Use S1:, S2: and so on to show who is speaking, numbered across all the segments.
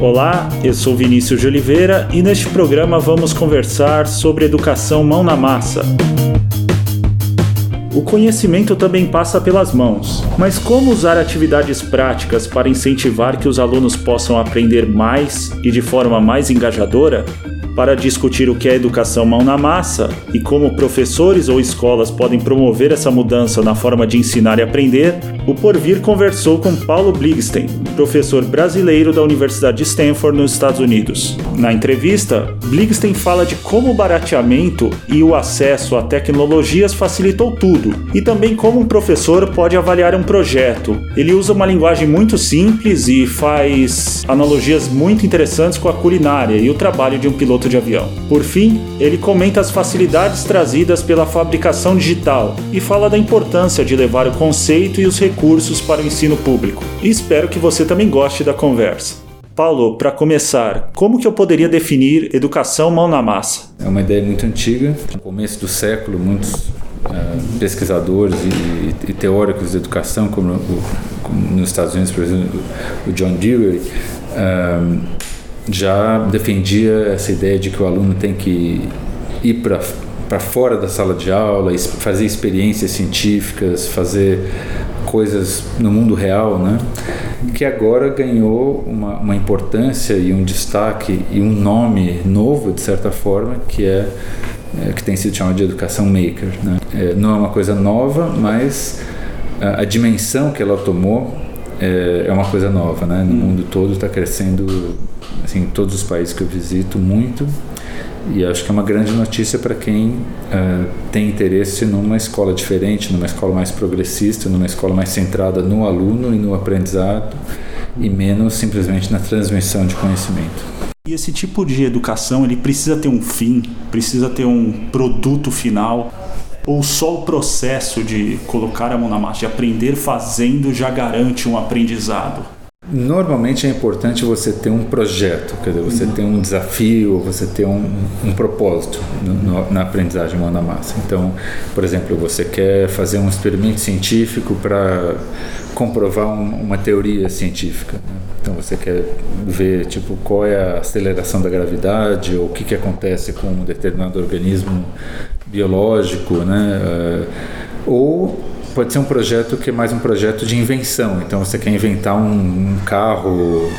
S1: Olá, eu sou Vinícius de Oliveira e neste programa vamos conversar sobre educação mão na massa. O conhecimento também passa pelas mãos, mas como usar atividades práticas para incentivar que os alunos possam aprender mais e de forma mais engajadora? Para discutir o que é educação mão na massa e como professores ou escolas podem promover essa mudança na forma de ensinar e aprender, o Porvir conversou com Paulo Bligstein, professor brasileiro da Universidade de Stanford, nos Estados Unidos. Na entrevista, Bligstein fala de como o barateamento e o acesso a tecnologias facilitou tudo, e também como um professor pode avaliar um projeto. Ele usa uma linguagem muito simples e faz analogias muito interessantes com a culinária e o trabalho de um piloto de avião. Por fim, ele comenta as facilidades trazidas pela fabricação digital e fala da importância de levar o conceito e os recursos recursos para o ensino público. E espero que você também goste da conversa. Paulo, para começar, como que eu poderia definir educação mão na massa?
S2: É uma ideia muito antiga. No começo do século, muitos uh, pesquisadores e, e, teóricos de educação, como, o, como, nos Estados Unidos, por exemplo, o John Dewey, uh, já defendia essa ideia de que o aluno tem que ir para para fora da sala de aula, fazer experiências científicas, fazer coisas no mundo real, né? Que agora ganhou uma, uma importância e um destaque e um nome novo, de certa forma, que é, é que tem sido chamado de educação maker. Né? É, não é uma coisa nova, mas a, a dimensão que ela tomou é, é, uma coisa nova, né? No mundo todo está crescendo, assim, em todos os países que eu visito muito e acho que é uma grande notícia para quem uh, tem interesse numa escola diferente, numa escola mais progressista, numa escola mais centrada no aluno e no aprendizado e menos simplesmente na transmissão de conhecimento.
S1: E esse tipo de educação ele precisa ter um fim, precisa ter um produto final ou só o processo de colocar a mão na massa, de aprender fazendo já garante um aprendizado?
S2: Normalmente é importante você ter um projeto, quer dizer, você uhum. ter um desafio, você ter um, um propósito no, no, na aprendizagem mão na massa. Então, por exemplo, você quer fazer um experimento científico para comprovar um, uma teoria científica. Né? Então, você quer ver tipo qual é a aceleração da gravidade ou o que, que acontece com um determinado organismo biológico, né? Uh, ou pode ser um projeto que é mais um projeto de invenção. Então você quer inventar um, um carro,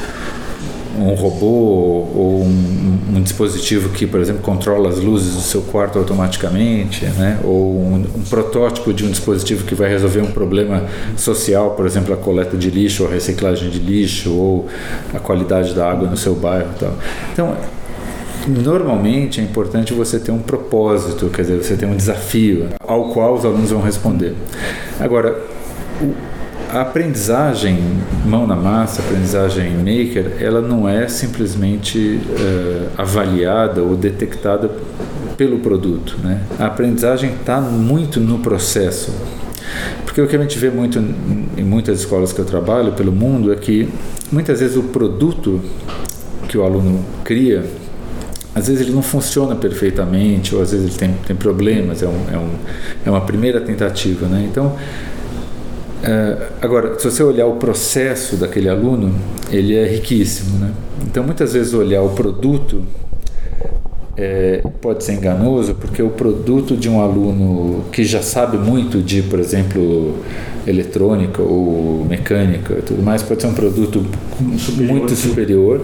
S2: um robô ou um, um, dispositivo que, por exemplo, controla as luzes do seu quarto automaticamente, né? ou um, um, protótipo de um dispositivo que vai resolver um problema social, por exemplo, a coleta de lixo ou a reciclagem de lixo ou a qualidade da água no seu bairro. Tal. Então, Normalmente é importante você ter um propósito, quer dizer, você ter um desafio ao qual os alunos vão responder. Agora, a aprendizagem mão na massa, aprendizagem maker, ela não é simplesmente uh, avaliada ou detectada pelo produto. Né? A aprendizagem está muito no processo. Porque o que a gente vê muito em muitas escolas que eu trabalho pelo mundo é que muitas vezes o produto que o aluno cria às vezes ele não funciona perfeitamente, ou às vezes ele tem, tem problemas, é, um, é, um, é uma primeira tentativa. Né? Então, é, agora, se você olhar o processo daquele aluno, ele é riquíssimo. Né? Então, muitas vezes, olhar o produto é, pode ser enganoso, porque o produto de um aluno que já sabe muito de, por exemplo, eletrônica ou mecânica, tudo mais, pode ser um produto superior, muito superior,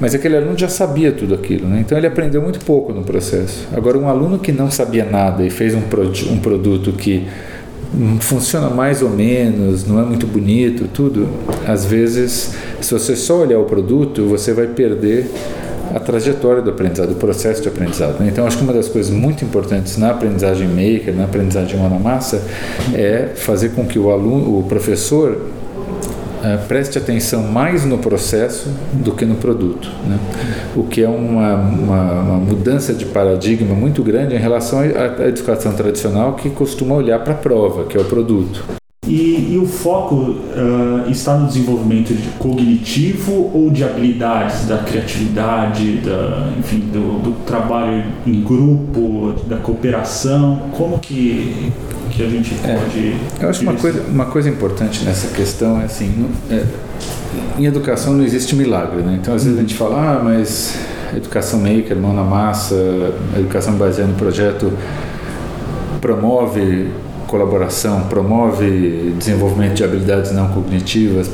S2: mas aquele aluno já sabia tudo aquilo, né? então ele aprendeu muito pouco no processo. Agora, um aluno que não sabia nada e fez um, um produto que funciona mais ou menos, não é muito bonito, tudo, às vezes, se você só olhar o produto, você vai perder a trajetória do aprendizado, o processo de aprendizado. Né? Então, acho que uma das coisas muito importantes na aprendizagem maker, na aprendizagem mão na massa, é fazer com que o aluno, o professor, uh, preste atenção mais no processo do que no produto, né? o que é uma, uma, uma, mudança de paradigma muito grande em relação à, à educação tradicional que costuma olhar para a prova, que é o produto.
S1: E, e o foco uh, está no desenvolvimento de cognitivo ou de habilidades da criatividade, da, enfim, do, do, trabalho em grupo, da cooperação? Como que, que a gente é, pode.
S2: É, eu acho uma coisa, uma coisa importante nessa questão é assim. é, em educação não existe milagre, né? Então às vezes a gente fala, ah, mas educação maker, mão na massa, educação baseada em projeto promove colaboração, promove desenvolvimento de habilidades não cognitivas,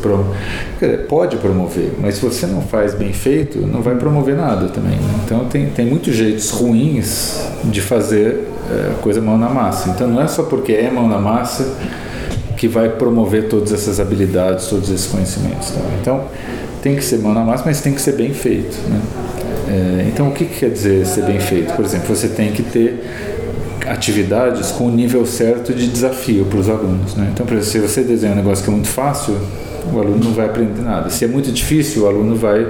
S2: dizer, pode promover, mas se você não faz bem feito, não vai promover nada também. Né? Então tem, tem muitos jeitos ruins de fazer é, coisa mão na massa. Então não é só porque é mão na massa que vai promover todas essas habilidades, todos esses conhecimentos. Tá? Então tem que ser mão na massa, mas tem que ser bem feito. Né? É, então o que, que quer dizer ser bem feito? Por exemplo, você tem que ter atividades com o nível certo de desafio para os alunos. Né? Então, por exemplo, se você desenha um negócio que é muito fácil, o aluno não vai aprender nada. Se é muito difícil, o aluno vai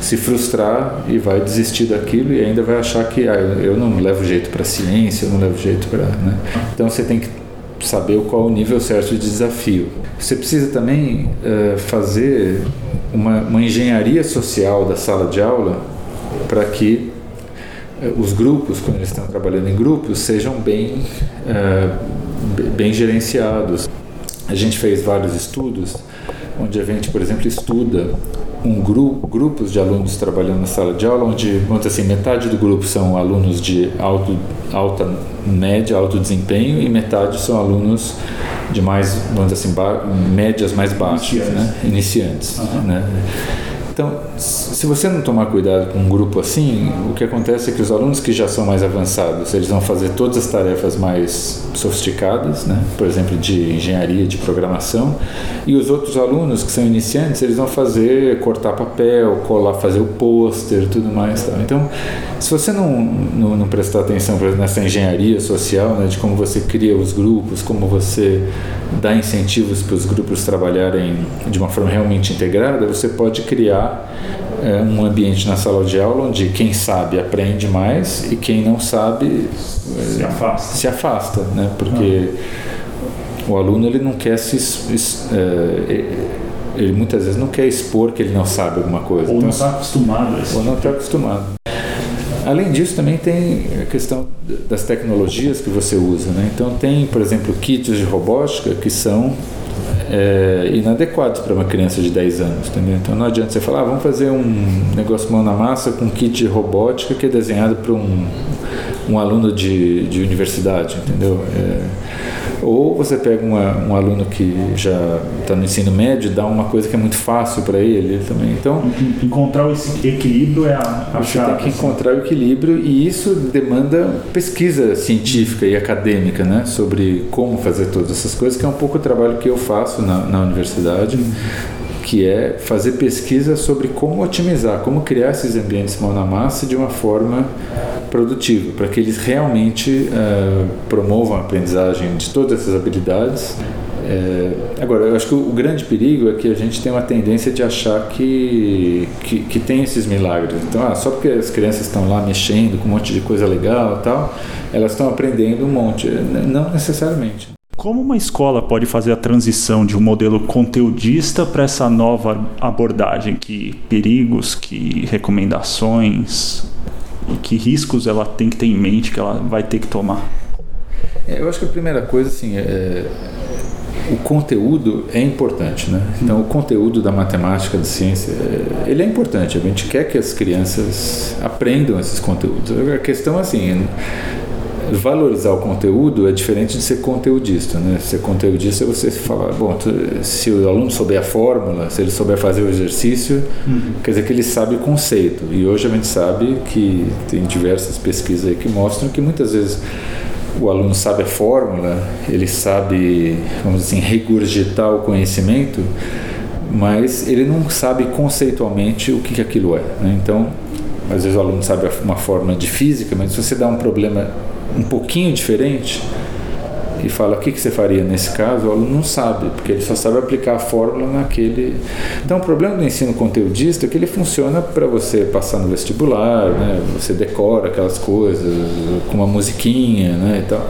S2: se frustrar e vai desistir daquilo e ainda vai achar que ah, eu não levo jeito para ciência, eu não levo jeito para. Né? Então, você tem que saber qual o nível certo de desafio. Você precisa também uh, fazer uma, uma engenharia social da sala de aula para que os grupos, quando eles estão trabalhando em grupos, sejam bem, uh, bem gerenciados. A gente fez vários estudos onde a gente, por exemplo, estuda um grupo, grupos de alunos trabalhando na sala de aula, onde, assim, metade do grupo são alunos de alto, alta média, alto desempenho, e metade são alunos de mais, vamos assim, médias mais baixas, iniciantes. Né? Iniciantes uhum. né? Então, se você não tomar cuidado com um grupo assim, o que acontece é que os alunos que já são mais avançados, eles vão fazer todas as tarefas mais sofisticadas, né? por exemplo, de engenharia, de programação, e os outros alunos que são iniciantes, eles vão fazer cortar papel, colar, fazer o pôster, tudo mais. Tá? Então, se você não, não, não prestar atenção nessa engenharia social, né, de como você cria os grupos, como você dá incentivos para os grupos trabalharem de uma forma realmente integrada, você pode criar é, um ambiente na sala de aula onde quem sabe aprende mais e quem não sabe
S1: se afasta,
S2: se afasta né? porque o aluno ele não quer se é, ele muitas vezes não quer expor que ele não sabe alguma coisa
S1: ou então, não está acostumado a
S2: ou não está acostumado Além disso, também tem a questão das tecnologias que você usa. Né? Então, tem, por exemplo, kits de robótica que são é, inadequados para uma criança de 10 anos. Entendeu? Então, não adianta você falar, ah, vamos fazer um negócio mão na massa com um kit de robótica que é desenhado para um, um aluno de, de universidade. Entendeu? É, ou você pega uma, um aluno que já está no ensino médio, dá uma coisa que é muito fácil para ele, também. Então
S1: encontrar esse equilíbrio é a, a
S2: você chave. tem que encontrar o equilíbrio e isso demanda pesquisa científica e acadêmica, né, sobre como fazer todas essas coisas, que é um pouco o trabalho que eu faço na, na universidade que é fazer pesquisa sobre como otimizar, como criar esses ambientes mão na massa de uma forma produtiva, para que eles realmente uh, promovam a aprendizagem de todas essas habilidades. É, agora, eu acho que o, grande perigo é que a gente tem uma tendência de achar que, que, que tem esses milagres. Então, ah, só porque as crianças estão lá mexendo com um monte de coisa legal e tal, elas estão aprendendo um monte. Não necessariamente.
S1: Como uma escola pode fazer a transição de um modelo conteudista para essa nova abordagem? Que perigos, que recomendações e que riscos ela tem que ter em mente que ela vai ter que tomar?
S2: É, eu acho que a primeira coisa, assim, é, o conteúdo é importante, né? Então, o conteúdo da matemática, da ciência, é, ele é importante. A gente quer que as crianças aprendam esses conteúdos. A questão, assim, valorizar o conteúdo é diferente de ser conteudista, né? Ser conteudista é você falar, bom, se o aluno souber a fórmula, se ele souber fazer o exercício, uhum. quer dizer que ele sabe o conceito. E hoje a gente sabe que tem diversas pesquisas aí que mostram que muitas vezes o aluno sabe a fórmula, ele sabe, vamos dizer assim, regurgitar o conhecimento, mas ele não sabe conceitualmente o que, que aquilo é. Né? Então, às vezes o aluno sabe uma fórmula de física, mas se você dá um problema um pouquinho diferente e fala o que, que você faria nesse caso, o aluno não sabe, porque ele só sabe aplicar a fórmula naquele. Então, o problema do ensino conteudista é que ele funciona para você passar no vestibular, né? você decora aquelas coisas com uma musiquinha né? e tal.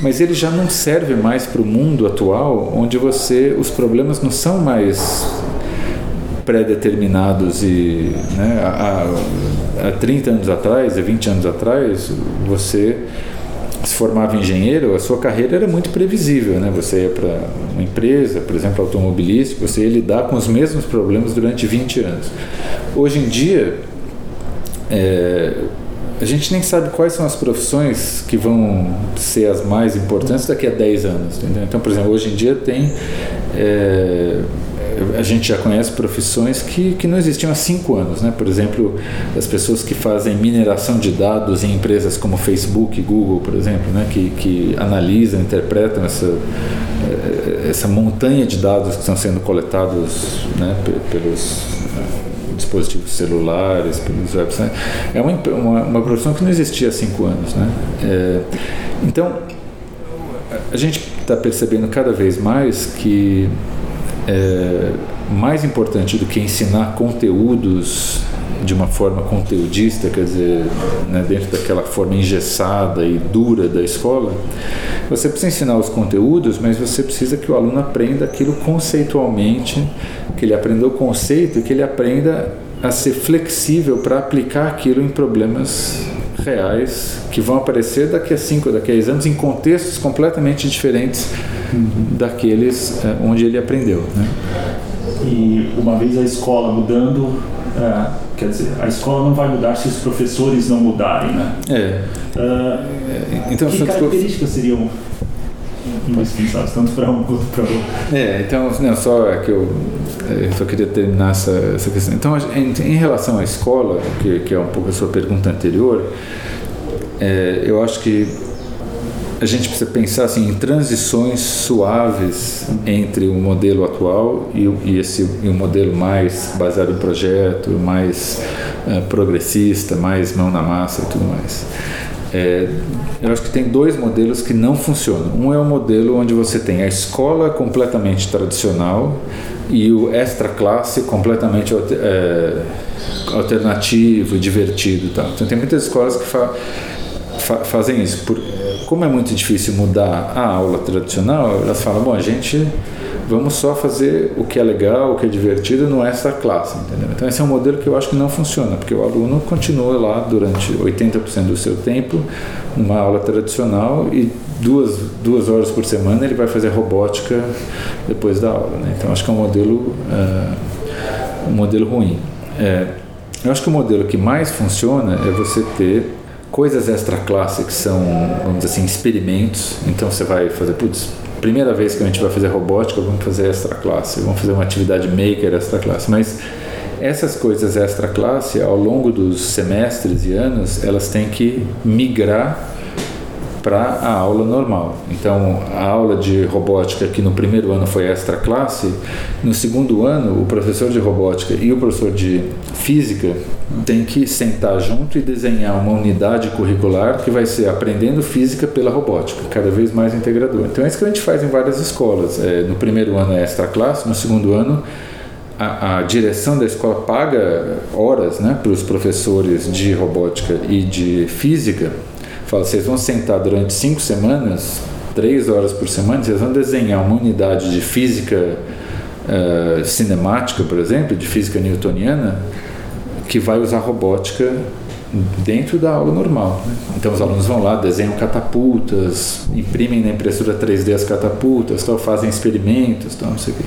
S2: Mas ele já não serve mais para o mundo atual, onde você os problemas não são mais pré-determinados e né, há, há 30 anos atrás, há 20 anos atrás, você se formava engenheiro, a sua carreira era muito previsível, né? Você ia para uma empresa, por exemplo, automobilística, você ia lidar com os mesmos problemas durante 20 anos. Hoje em dia, é, a gente nem sabe quais são as profissões que vão ser as mais importantes daqui a 10 anos. Entendeu? Então, por exemplo, hoje em dia tem. É, a gente já conhece profissões que, que não existiam há cinco anos, né? Por exemplo, as pessoas que fazem mineração de dados em empresas como Facebook, Google, por exemplo, né? Que, que analisam, interpretam essa eh, essa montanha de dados que estão sendo coletados, né? Pelos eh, dispositivos celulares, pelos websites. É uma, uma, uma profissão que não existia há cinco anos, né? É, então, a gente está percebendo cada vez mais que é, mais importante do que ensinar conteúdos de uma forma conteudista, quer dizer, né, dentro daquela forma engessada e dura da escola, você precisa ensinar os conteúdos, mas você precisa que o aluno aprenda aquilo conceitualmente, que ele aprenda o conceito e que ele aprenda a ser flexível para aplicar aquilo em problemas reais que vão aparecer daqui a 5, daqui a 10 anos em contextos completamente diferentes daqueles é, onde ele aprendeu. Né?
S1: E uma vez a escola mudando, é, quer dizer, a escola não vai mudar se os professores não mudarem, né?
S2: É. Uh,
S1: então, que características seriam indispensáveis, tanto para um quanto para outro?
S2: É, então, não, só é que eu, eu só queria terminar essa, essa questão. Então, em, em relação à escola, que, que é um pouco a sua pergunta anterior, é, eu acho que a gente precisa pensar assim, em transições suaves entre o modelo atual e, e esse e o modelo mais baseado em projeto, mais uh, progressista, mais mão na massa e tudo mais. É, eu acho que tem dois modelos que não funcionam. Um é o modelo onde você tem a escola completamente tradicional e o extra classe completamente é, alternativo, divertido, tal. Então tem muitas escolas que fa fa fazem isso. Por, como é muito difícil mudar a aula tradicional, elas falam, bom, a gente vamos só fazer o que é legal, o que é divertido no extra classe, entendeu? Então esse é um modelo que eu acho que não funciona, porque o aluno continua lá durante 80% do seu tempo numa aula tradicional e duas, duas horas por semana ele vai fazer robótica depois da aula, né? Então acho que é um modelo, uh, um modelo ruim. É, eu acho que o modelo que mais funciona é você ter coisas extra classe que são, vamos dizer assim, experimentos. Então você vai fazer, putz, primeira vez que a gente vai fazer robótica, vamos fazer extra classe, vamos fazer uma atividade maker extra classe. Mas essas coisas extra classe, ao longo dos semestres e anos, elas têm que migrar para a aula normal. Então, a aula de robótica que no primeiro ano foi extra classe, no segundo ano o professor de robótica e o professor de física têm que sentar junto e desenhar uma unidade curricular que vai ser aprendendo física pela robótica, cada vez mais integrador. Então, é isso que a gente faz em várias escolas. É, no primeiro ano é extra classe, no segundo ano a, a, direção da escola paga horas né, para os professores de robótica e de física Fala, vocês vão sentar durante cinco semanas, três horas por semana, vocês vão desenhar uma unidade de física uh, cinemática, por exemplo, de física newtoniana, que vai usar robótica dentro da aula normal. Né? Então os alunos vão lá, desenham catapultas, imprimem na impressora 3D as catapultas, tal, fazem experimentos, tal, não sei o quê.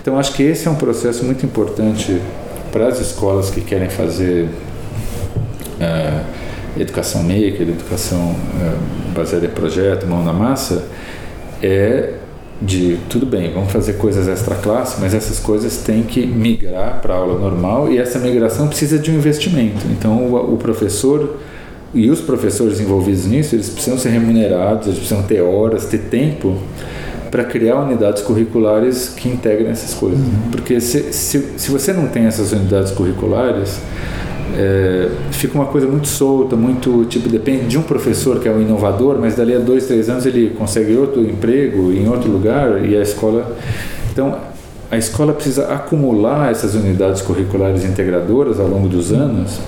S2: Então acho que esse é um processo muito importante para as escolas que querem fazer uh, educação maker, educação uh, baseada em projeto, mão na massa, é de tudo bem, vamos fazer coisas extra classe, mas essas coisas têm que migrar para a aula normal e essa migração precisa de um investimento. Então o, o professor e os professores envolvidos nisso, eles precisam ser remunerados, eles precisam ter horas, ter tempo para criar unidades curriculares que integrem essas coisas. Uhum. Porque se, se, se você não tem essas unidades curriculares, é, fica uma coisa muito solta, muito tipo depende de um professor que é um inovador, mas dali a dois, três anos ele consegue outro emprego em outro lugar e a escola. Então a escola precisa acumular essas unidades curriculares integradoras ao longo dos anos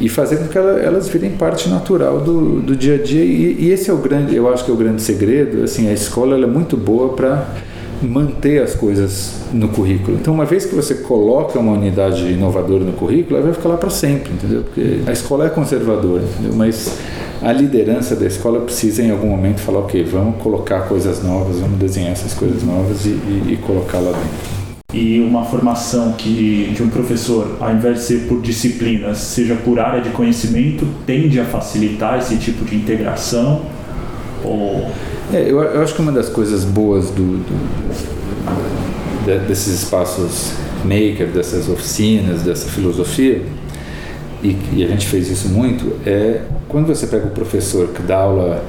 S2: e fazer com que elas virem parte natural do, do dia a dia e, e, esse é o grande, eu acho que é o grande segredo. Assim, a escola é muito boa para manter as coisas no currículo. Então, uma vez que você coloca uma unidade inovadora no currículo, ela vai ficar lá para sempre, entendeu? Porque a escola é conservadora, entendeu? Mas a liderança da escola precisa em algum momento falar, ok, vamos colocar coisas novas, vamos desenhar essas coisas novas e, e, e colocar lá dentro.
S1: E uma formação que de um professor, ao invés de ser por disciplinas, seja por área de conhecimento, tende a facilitar esse tipo de integração? Ou...
S2: É, eu, eu acho que uma das coisas boas do, do de, desses espaços maker, dessas oficinas, dessa filosofia, e, e, a gente fez isso muito, é quando você pega o professor que dá aula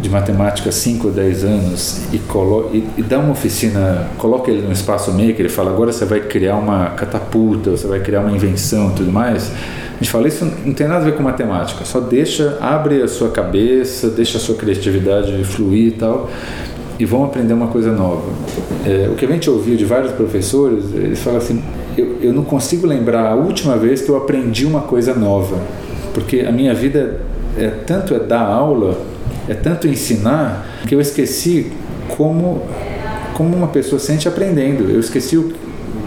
S2: de matemática há 5 ou 10 anos e, e, e, dá uma oficina, coloca ele no espaço maker ele fala, agora você vai criar uma catapulta, você vai criar uma invenção e tudo mais, a gente fala, isso não tem nada a ver com matemática, só deixa, abre a sua cabeça, deixa a sua criatividade fluir e tal, e vão aprender uma coisa nova. É, o que a gente ouviu de vários professores, eles falam assim: eu, eu não consigo lembrar a última vez que eu aprendi uma coisa nova, porque a minha vida é tanto é dar aula, é tanto ensinar, que eu esqueci como, como uma pessoa sente aprendendo. Eu esqueci o,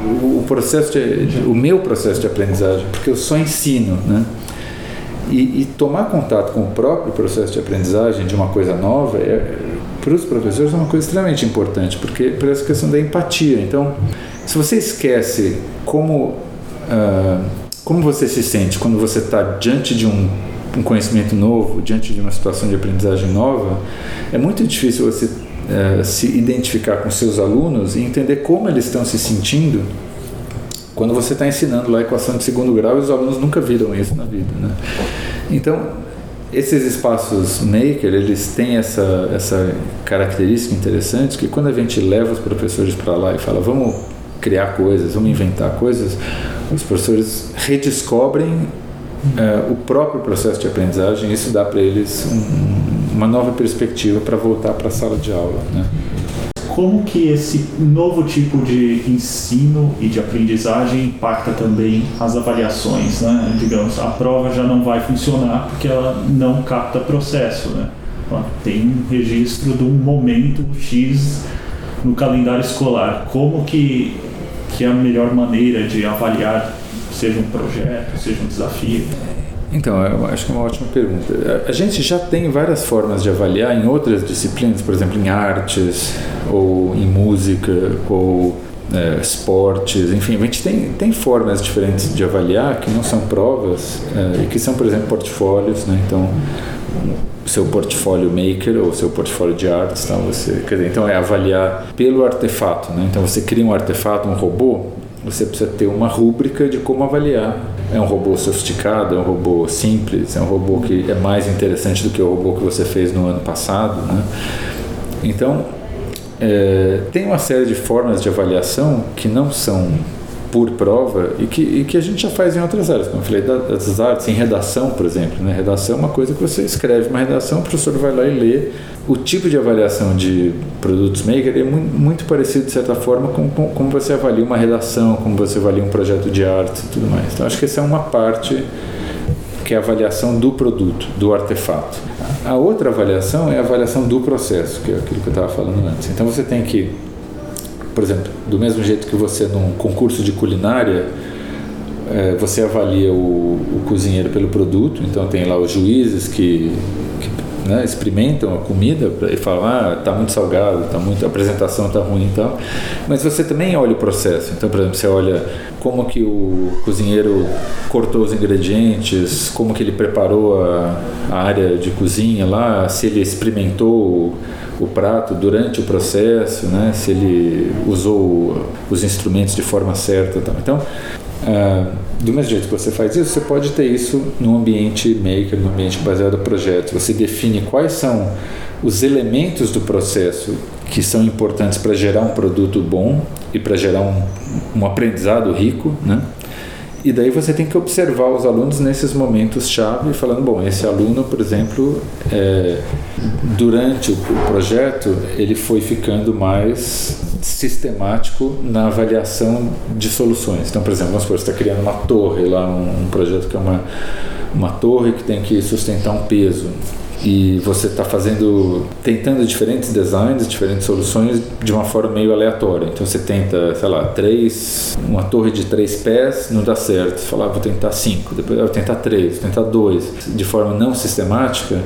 S2: o processo de, o meu processo de aprendizagem, porque eu só ensino, né? E, e, tomar contato com o próprio processo de aprendizagem de uma coisa nova é, para os professores é uma coisa extremamente importante, porque por essa questão da empatia. Então, se você esquece como, uh, como você se sente quando você está diante de um, um, conhecimento novo, diante de uma situação de aprendizagem nova, é muito difícil você uh, se identificar com seus alunos e entender como eles estão se sentindo quando você está ensinando lá a equação de segundo grau e os alunos nunca viram isso na vida. Né? Então, esses espaços maker, eles têm essa, essa característica interessante que quando a gente leva os professores para lá e fala, vamos criar coisas, vamos inventar coisas, os professores redescobrem uh, o próprio processo de aprendizagem isso dá para eles um, uma nova perspectiva para voltar para a sala de aula. Né?
S1: como que esse novo tipo de ensino e de aprendizagem impacta também as avaliações, né? Digamos, a prova já não vai funcionar porque ela não capta processo, né? Ela tem um registro de um momento X no calendário escolar. Como que, que é a melhor maneira de avaliar, seja um projeto, seja um desafio?
S2: Então, eu acho que é uma ótima pergunta. A gente já tem várias formas de avaliar em outras disciplinas, por exemplo, em artes, ou em música, ou é, esportes, enfim, a gente tem, tem formas diferentes de avaliar que não são provas é, e que são, por exemplo, portfólios, né? Então, seu portfólio maker ou seu portfólio de artes, tá? você, quer dizer, então é avaliar pelo artefato, né? Então você cria um artefato, um robô, você precisa ter uma rúbrica de como avaliar. É um robô sofisticado, é um robô simples, é um robô que é mais interessante do que o robô que você fez no ano passado, né? Então, é, tem uma série de formas de avaliação que não são por prova e que, e que a gente já faz em outras áreas, como eu falei das artes, em redação, por exemplo. Né? Redação é uma coisa que você escreve uma redação, o professor vai lá e lê. O tipo de avaliação de produtos maker é muito, muito parecido, de certa forma, com, com como você avalia uma redação, como você avalia um projeto de arte e tudo mais. Então, acho que essa é uma parte que é a avaliação do produto, do artefato. A outra avaliação é a avaliação do processo, que é aquilo que eu estava falando antes. Então você tem que, por exemplo, do mesmo jeito que você num concurso de culinária, é, você avalia o, o, cozinheiro pelo produto, então tem lá os juízes que, que né, experimentam a comida e falam, ah, está muito salgado, tá muito, a apresentação está ruim e tal. Mas você também olha o processo. Então, por exemplo, você olha como que o cozinheiro cortou os ingredientes, como que ele preparou a, a área de cozinha lá, se ele experimentou o, prato durante o processo, né, se ele usou os instrumentos de forma certa. Tal. Então, ah, do mesmo jeito que você faz isso, você pode ter isso no ambiente maker, no ambiente baseado em projetos. Você define quais são os elementos do processo que são importantes para gerar um produto bom e para gerar um, um aprendizado rico, né? E daí você tem que observar os alunos nesses momentos chave, falando, bom, esse aluno, por exemplo, é, durante o projeto, ele foi ficando mais sistemático na avaliação de soluções. Então, por exemplo, vamos supor, você está criando uma torre lá, um, um projeto que é uma, uma torre que tem que sustentar um peso. E você está fazendo, tentando diferentes designs, diferentes soluções de uma forma meio aleatória. Então você tenta, sei lá, três, uma torre de três pés, não dá certo. Você fala, ah, vou tentar cinco, depois eu vou tentar três, vou tentar dois, de forma não sistemática.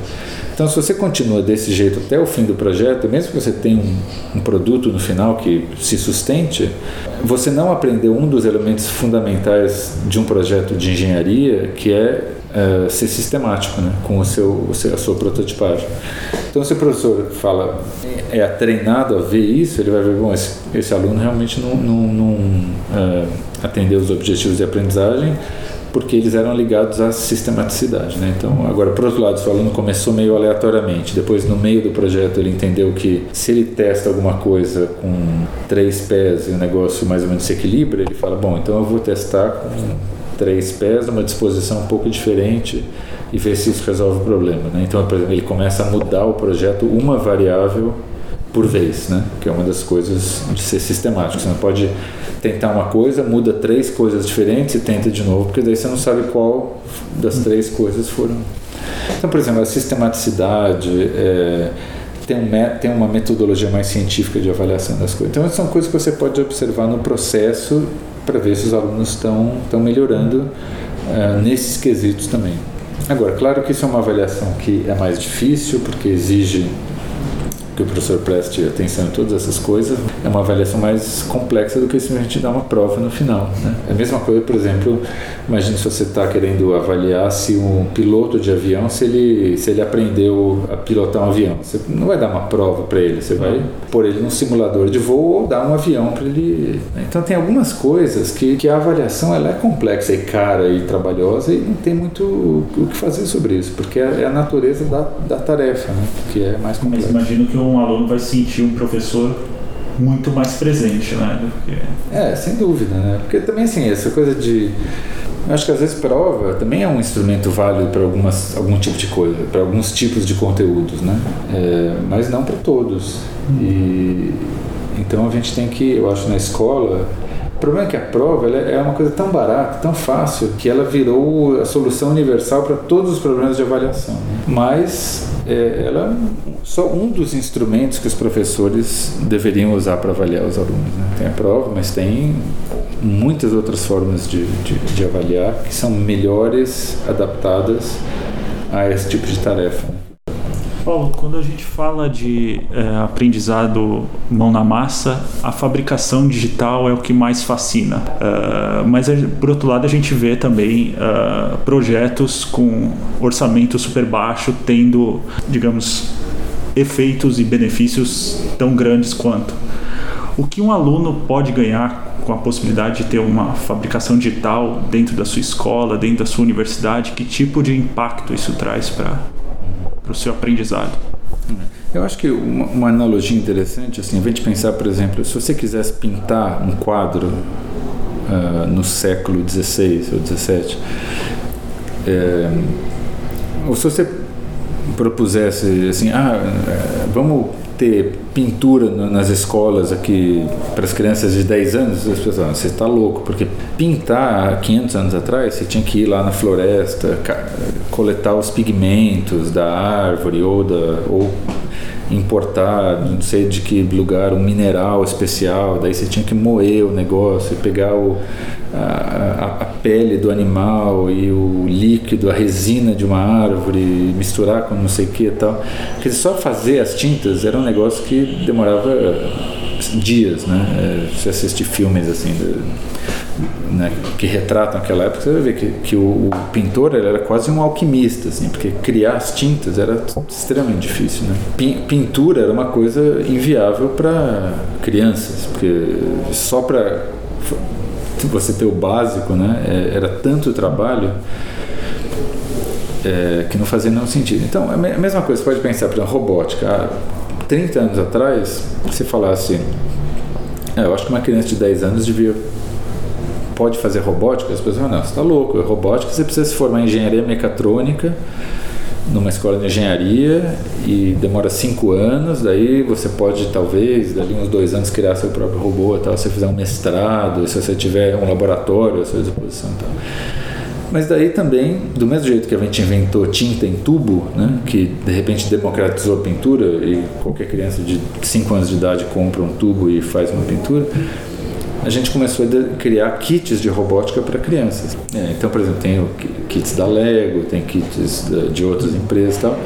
S2: Então, se você continua desse jeito até o fim do projeto, mesmo que você tenha um, um, produto no final que se sustente, você não aprendeu um dos elementos fundamentais de um projeto de engenharia, que é uh, ser sistemático né, com o seu, o seu, a sua prototipagem. Então, se o professor fala, é treinado a ver isso, ele vai ver, bom, esse, esse aluno realmente não, não, não uh, atendeu os objetivos de aprendizagem porque eles eram ligados à sistematicidade. Né? Então, agora, por outro lado, se o aluno começou meio aleatoriamente, depois no meio do projeto ele entendeu que se ele testa alguma coisa com três pés e o negócio mais ou menos se equilibra, ele fala, bom, então eu vou testar com três pés, uma disposição um pouco diferente e ver se isso resolve o problema. Né? Então, por exemplo, ele começa a mudar o projeto uma variável por vez, né? que é uma das coisas de ser sistemático. Você não pode tentar uma coisa, muda três coisas diferentes e tenta de novo, porque daí você não sabe qual das três coisas foram. Então, por exemplo, a sistematicidade. É, tem, um, tem uma metodologia mais científica de avaliação das coisas. Então, são coisas que você pode observar no processo para ver se os alunos estão, estão melhorando uh, nesses quesitos também. Agora, claro que isso é uma avaliação que é mais difícil, porque exige que o professor preste atenção em todas essas coisas, é uma avaliação mais complexa do que simplesmente dar uma prova no final. Né? É a mesma coisa, por exemplo, imagine se você está querendo avaliar se um piloto de avião, se ele, se ele aprendeu a pilotar um avião. Você não vai dar uma prova para ele, você vai pôr ele num simulador de voo ou dar um avião para ele. Né? Então tem algumas coisas que, que a avaliação ela é complexa e cara e trabalhosa e não tem muito o que fazer sobre isso, porque é, é a natureza da, da tarefa, né? que é mais complexa.
S1: Mas imagino que um aluno vai sentir um professor muito mais presente, né?
S2: Que... É, sem dúvida, né? Porque também assim, essa coisa de eu acho que às vezes prova também é um instrumento válido para algumas algum tipo de coisa, para alguns tipos de conteúdos, né? É, mas não para todos. E então a gente tem que, eu acho, na escola problema é que a prova é uma coisa tão barata, tão fácil, que ela virou a solução universal para todos os problemas de avaliação. Né? Mas é, ela é só um dos instrumentos que os professores deveriam usar para avaliar os alunos. Né? Tem a prova, mas tem muitas outras formas de, de, de avaliar que são melhores adaptadas a esse tipo de tarefa.
S1: Paulo, quando a gente fala de é, aprendizado mão na massa, a fabricação digital é o que mais fascina. Uh, mas, por outro lado, a gente vê também uh, projetos com orçamento super baixo tendo, digamos, efeitos e benefícios tão grandes quanto. O que um aluno pode ganhar com a possibilidade de ter uma fabricação digital dentro da sua escola, dentro da sua universidade? Que tipo de impacto isso traz para o seu aprendizado?
S2: Eu acho que uma, uma, analogia interessante, assim, a gente pensar, por exemplo, se você quisesse pintar um quadro uh, no século XVI ou XVII, é, ou se você propusesse assim, ah, é, vamos ter pintura nas escolas aqui para as crianças de 10 anos, as pessoas você está louco, porque pintar há 500 anos atrás, você tinha que ir lá na floresta, coletar os pigmentos da árvore ou, da, ou importar, não sei de que lugar, um mineral especial, daí você tinha que moer o negócio, pegar o, a, pele do animal e o líquido, a resina de uma árvore, misturar com não sei o que e tal. Porque só fazer as tintas era um negócio que demorava dias, né? É, se assistir filmes assim, né, que retratam aquela época, você vai ver que, que o, o, pintor era quase um alquimista, assim, porque criar as tintas era extremamente difícil, né? Pintura era uma coisa inviável para crianças, porque só para você ter o básico, né? É, era tanto trabalho é, que não fazia nenhum sentido. Então, a mesma coisa, você pode pensar, por exemplo, robótica. Há 30 anos atrás, se falasse, é, eu acho que uma criança de 10 anos devia pode fazer robótica, as pessoas falam, não, você está louco, é robótica, você precisa se formar em engenharia mecatrônica numa escola de engenharia e demora cinco anos, daí você pode talvez, dali uns dois anos, criar seu próprio robô, tal, se você fizer um mestrado, se você tiver um laboratório à sua disposição. Tal. Mas daí também, do mesmo jeito que a gente inventou tinta em tubo, né, que de repente democratizou a pintura e qualquer criança de 5 anos de idade compra um tubo e faz uma pintura, a gente começou a criar kits de robótica para crianças. É, então, por exemplo, tem kits da Lego, tem kits de outras empresas e tal.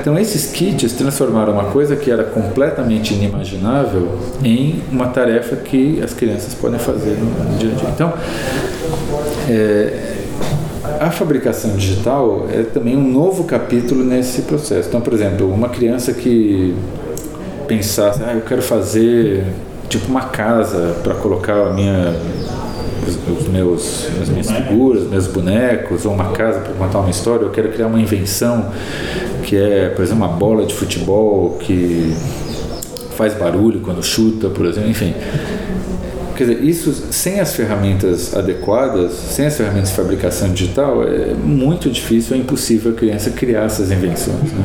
S2: Então, esses kits transformaram uma coisa que era completamente inimaginável em uma tarefa que as crianças podem fazer no dia a dia. Então, é, a fabricação digital é também um novo capítulo nesse processo. Então, por exemplo, uma criança que pensasse, ah, eu quero fazer tipo uma casa para colocar a minha os, meus as minhas figuras, meus bonecos, ou uma casa para contar uma história, eu quero criar uma invenção que é, por exemplo, uma bola de futebol que faz barulho quando chuta, por exemplo, enfim. Quer dizer, isso sem as ferramentas adequadas, sem as ferramentas de fabricação digital, é muito difícil, é impossível a criança criar essas invenções. Né?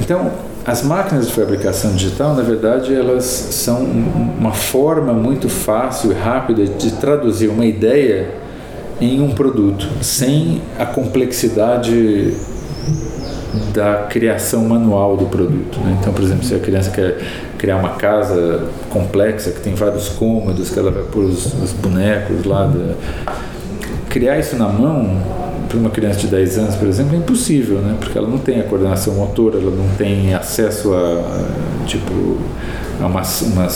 S2: Então, as máquinas de fabricação digital, na verdade, elas são uma forma muito fácil e rápida de traduzir uma ideia em um produto, sem a complexidade da criação manual do produto. Né? Então, por exemplo, se a criança quer criar uma casa complexa que tem vários cômodos, que ela vai pôr os, os bonecos lá, da... criar isso na mão para uma criança de 10 anos, por exemplo, é impossível, né? Porque ela não tem a coordenação motora, ela não tem acesso a, tipo, a uma, uma,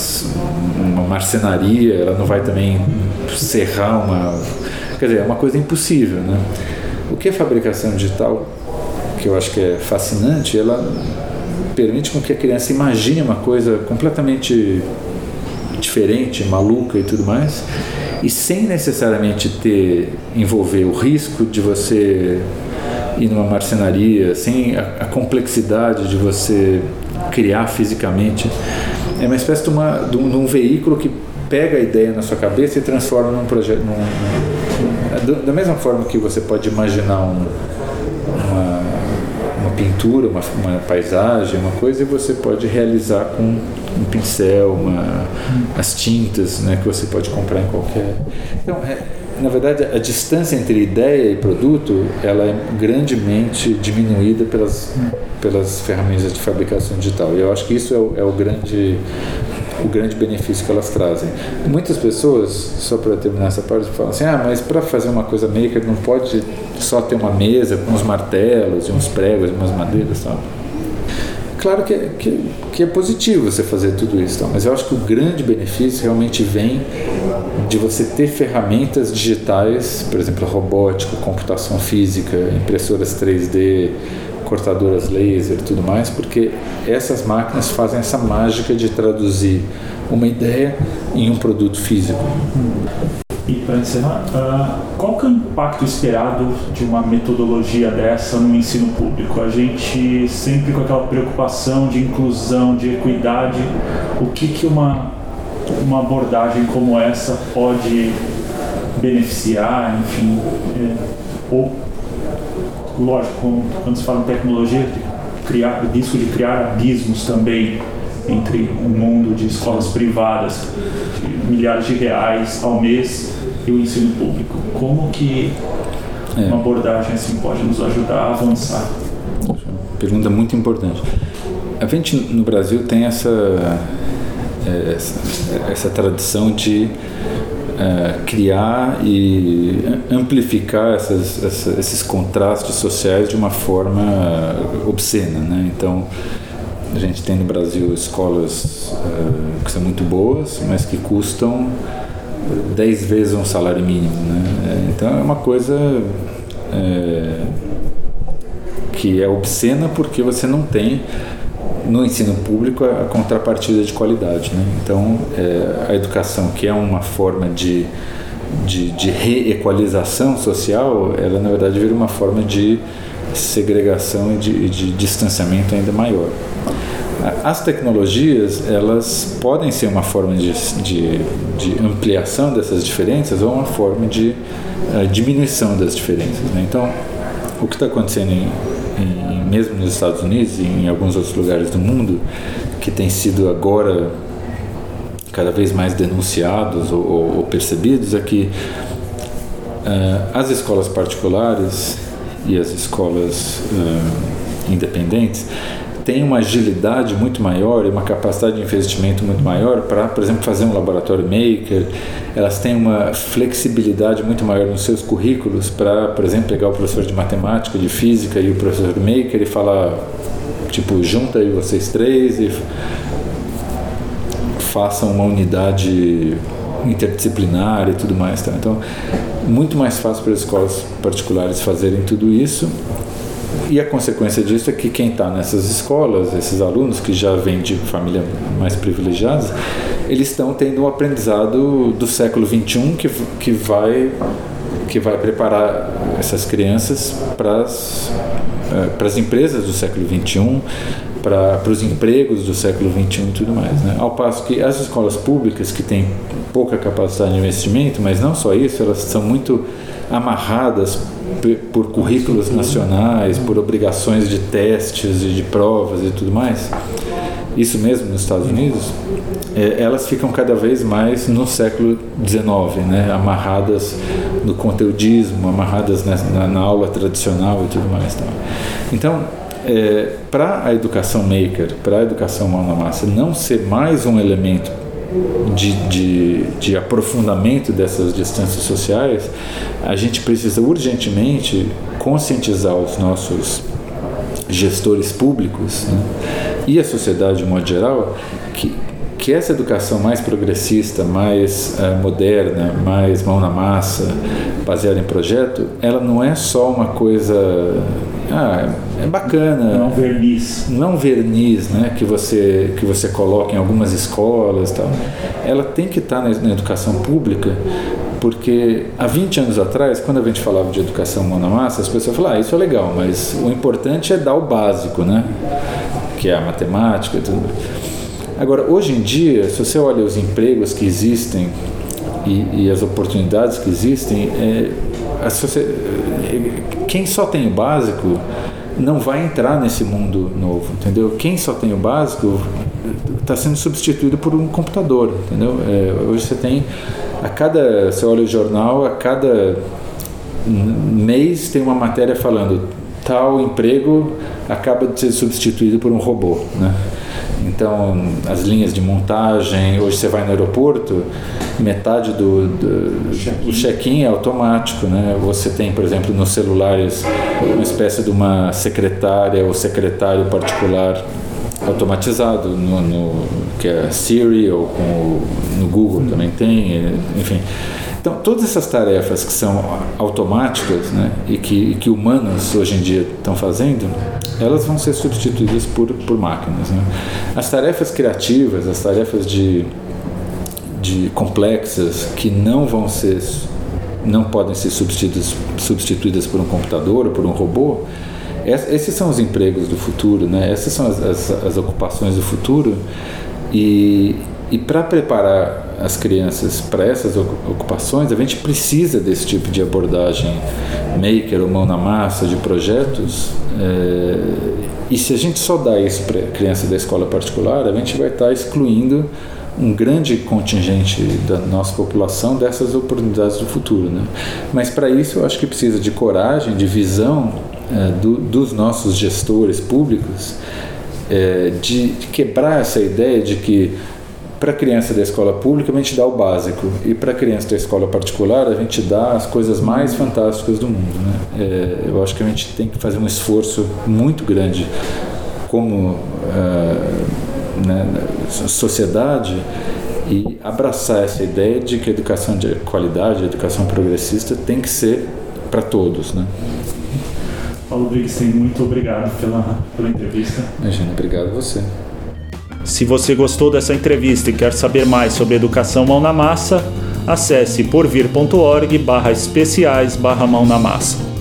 S2: uma marcenaria, ela não vai também serrar uma... Quer dizer, é uma coisa impossível, né? O que é fabricação digital, que eu acho que é fascinante, ela permite com que a criança imagine uma coisa completamente diferente, maluca e tudo mais, e sem necessariamente ter envolver o risco de você ir numa marcenaria, sem a, a complexidade de você criar fisicamente. É uma espécie de, uma, de, um, de um veículo que pega a ideia na sua cabeça e transforma num projeto. Da mesma forma que você pode imaginar um, uma, uma pintura, uma, uma, paisagem, uma coisa, e você pode realizar com um pincel, uma, as tintas né, que você pode comprar em qualquer. Então, é, na verdade, a distância entre ideia e produto ela é grandemente diminuída pelas, pelas ferramentas de fabricação digital. E eu acho que isso é o, é o grande o grande benefício que elas trazem. Muitas pessoas, só para terminar essa parte, falam assim: ah, mas para fazer uma coisa maker não pode só ter uma mesa com uns martelos e uns pregos e umas madeiras, tal. Claro que é, que, que é positivo você fazer tudo isso, mas eu acho que o grande benefício realmente vem de você ter ferramentas digitais, por exemplo, robótica, computação física, impressoras 3D, cortadoras laser tudo mais, porque essas máquinas fazem essa mágica de traduzir uma ideia em um produto físico.
S1: E para encerrar, uh, qual que é o impacto esperado de uma metodologia dessa no ensino público? A gente sempre com aquela preocupação de inclusão, de equidade, o que, que uma, uma abordagem como essa pode beneficiar, enfim, é, ou, lógico, quando se fala em tecnologia, criar, risco de criar abismos também entre um mundo de escolas privadas, de milhares de reais ao mês, e o ensino público. Como que é. uma abordagem assim pode nos ajudar a avançar?
S2: Pergunta muito importante. A gente no Brasil tem essa é, essa, essa tradição de é, criar e amplificar essas, essa, esses contrastes sociais de uma forma obscena, né? Então a gente tem no Brasil escolas uh, que são muito boas, mas que custam dez vezes um salário mínimo. Né? É, então é uma coisa é, que é obscena porque você não tem no ensino público a contrapartida de qualidade. Né? Então é, a educação, que é uma forma de, de, de reequalização social, ela na verdade vira uma forma de segregação e de, de distanciamento ainda maior. As tecnologias, elas podem ser uma forma de, de, de ampliação dessas diferenças ou uma forma de uh, diminuição das diferenças. Né? Então, o que está acontecendo em, em, mesmo nos Estados Unidos e em alguns outros lugares do mundo, que tem sido agora cada vez mais denunciados ou, ou, ou percebidos, é que as escolas particulares e as escolas independentes têm uma agilidade muito maior e uma capacidade de investimento muito maior para, por exemplo, fazer um laboratório maker. Elas têm uma flexibilidade muito maior nos seus currículos para, por exemplo, pegar o professor de matemática, de física e o professor maker e falar, tipo, junta aí vocês três e façam uma unidade interdisciplinar e tudo mais. Tá? Então, muito mais fácil para as escolas particulares fazerem tudo isso. E a consequência disso é que quem está nessas escolas, esses alunos que já vêm de família mais privilegiadas, eles estão tendo um aprendizado do século XXI que, que vai que vai preparar essas crianças para as para as empresas do século XXI, para, para os empregos do século XXI e tudo mais. Né? Ao passo que as escolas públicas, que têm pouca capacidade de investimento, mas não só isso, elas são muito amarradas por currículos nacionais, por obrigações de testes e de provas e tudo mais, isso mesmo nos Estados Unidos, é, elas ficam cada vez mais no século XIX, né? amarradas no conteudismo, amarradas na, na, na aula tradicional e tudo mais. Tá? Então, é, para a educação maker, para a educação mão na massa, não ser mais um elemento de, de, de, aprofundamento dessas distâncias sociais, a gente precisa urgentemente conscientizar os nossos gestores públicos né, e a sociedade de modo geral que, que essa educação mais progressista, mais uh, moderna, mais mão na massa, baseada em projeto, ela não é só uma coisa ah, é bacana.
S1: Não verniz.
S2: Não verniz, né? Que você que você coloca em algumas escolas, tal. Ela tem que estar na, na educação pública, porque há 20 anos atrás, quando a gente falava de educação mão na massa, as pessoas falavam, ah, isso é legal, mas o importante é dar o básico, né? Que é a matemática e tudo. Agora, hoje em dia, se você olha os empregos que existem e, e as oportunidades que existem, é, quem só tem o básico não vai entrar nesse mundo novo, entendeu? Quem só tem o básico está sendo substituído por um computador, entendeu? É, hoje você tem a cada você olha o jornal a cada mês tem uma matéria falando tal emprego acaba de ser substituído por um robô, né? Então, as linhas de montagem, hoje você vai no aeroporto, metade do, do check-in é automático, né? Você tem, por exemplo, nos celulares uma espécie de uma secretária ou secretário particular automatizado no, no que é Siri ou com, no Google também tem, enfim. Então, todas essas tarefas que são automáticas né, e que, que humanos hoje em dia estão fazendo, elas vão ser substituídas por, por máquinas. Né? As tarefas criativas, as tarefas de, de complexas que não vão ser não podem ser substituídas, substituídas por um computador ou por um robô, esses são os empregos do futuro, né? essas são as, as, as ocupações do futuro e, e para preparar as crianças para essas ocupações, a gente precisa desse tipo de abordagem maker ou mão na massa de projetos. É, e se a gente só dá isso para criança da escola particular, a gente vai estar excluindo um grande contingente da nossa população dessas oportunidades do futuro. Né? Mas para isso eu acho que precisa de coragem, de visão é, do, dos nossos gestores públicos, é, de quebrar essa ideia de que para a criança da escola pública, a gente dá o básico, e para a criança da escola particular, a gente dá as coisas mais fantásticas do mundo. Né? É, eu acho que a gente tem que fazer um esforço muito grande como uh, né, sociedade e abraçar essa ideia de que a educação de qualidade, a educação progressista tem que ser para todos. Né?
S1: Paulo Brigstein, muito obrigado pela, pela entrevista.
S2: Imagina, obrigado a você.
S1: Se você gostou dessa entrevista e quer saber mais sobre educação mão na massa, acesse porvir.org barra especiais barra mão na massa.